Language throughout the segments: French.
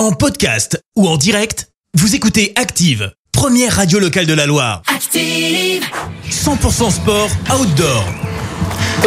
En podcast ou en direct, vous écoutez Active, première radio locale de la Loire. Active. 100% sport outdoor.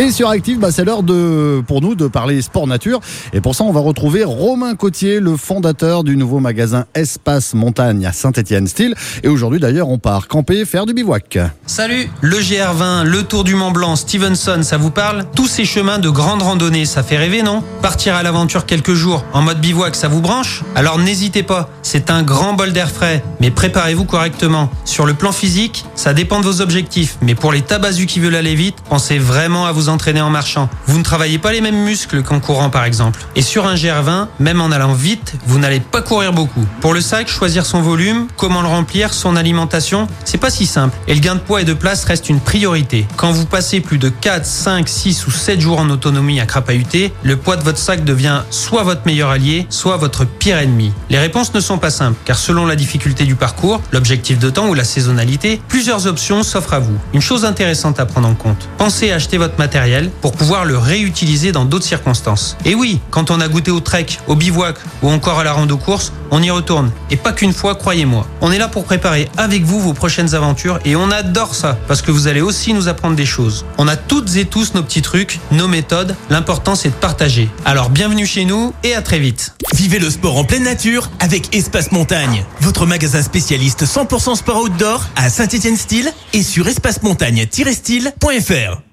Et sur Active, bah, c'est l'heure de, pour nous de parler sport nature. Et pour ça, on va retrouver Romain Cotier, le fondateur du nouveau magasin Espace Montagne à Saint-Étienne-Style. Et aujourd'hui, d'ailleurs, on part camper, faire du bivouac. Salut, le GR20, le Tour du Mont Blanc, Stevenson, ça vous parle? Tous ces chemins de grande randonnée, ça fait rêver, non? Partir à l'aventure quelques jours en mode bivouac, ça vous branche? Alors n'hésitez pas, c'est un grand bol d'air frais, mais préparez-vous correctement. Sur le plan physique, ça dépend de vos objectifs, mais pour les tabasus qui veulent aller vite, pensez vraiment à entraîner en marchant. Vous ne travaillez pas les mêmes muscles qu'en courant par exemple. Et sur un GR20, même en allant vite, vous n'allez pas courir beaucoup. Pour le sac, choisir son volume, comment le remplir, son alimentation, c'est pas si simple. Et le gain de poids et de place reste une priorité. Quand vous passez plus de 4, 5, 6 ou 7 jours en autonomie à crapahuter, le poids de votre sac devient soit votre meilleur allié, soit votre pire ennemi. Les réponses ne sont pas simples, car selon la difficulté du parcours, l'objectif de temps ou la saisonnalité, plusieurs options s'offrent à vous. Une chose intéressante à prendre en compte, pensez à acheter votre pour pouvoir le réutiliser dans d'autres circonstances. Et oui, quand on a goûté au trek, au bivouac ou encore à la rando course, on y retourne. Et pas qu'une fois, croyez-moi. On est là pour préparer avec vous vos prochaines aventures et on adore ça parce que vous allez aussi nous apprendre des choses. On a toutes et tous nos petits trucs, nos méthodes. L'important c'est de partager. Alors bienvenue chez nous et à très vite. Vivez le sport en pleine nature avec Espace Montagne, votre magasin spécialiste 100% sport outdoor à Saint-Étienne-Style et sur espacemontagne-style.fr.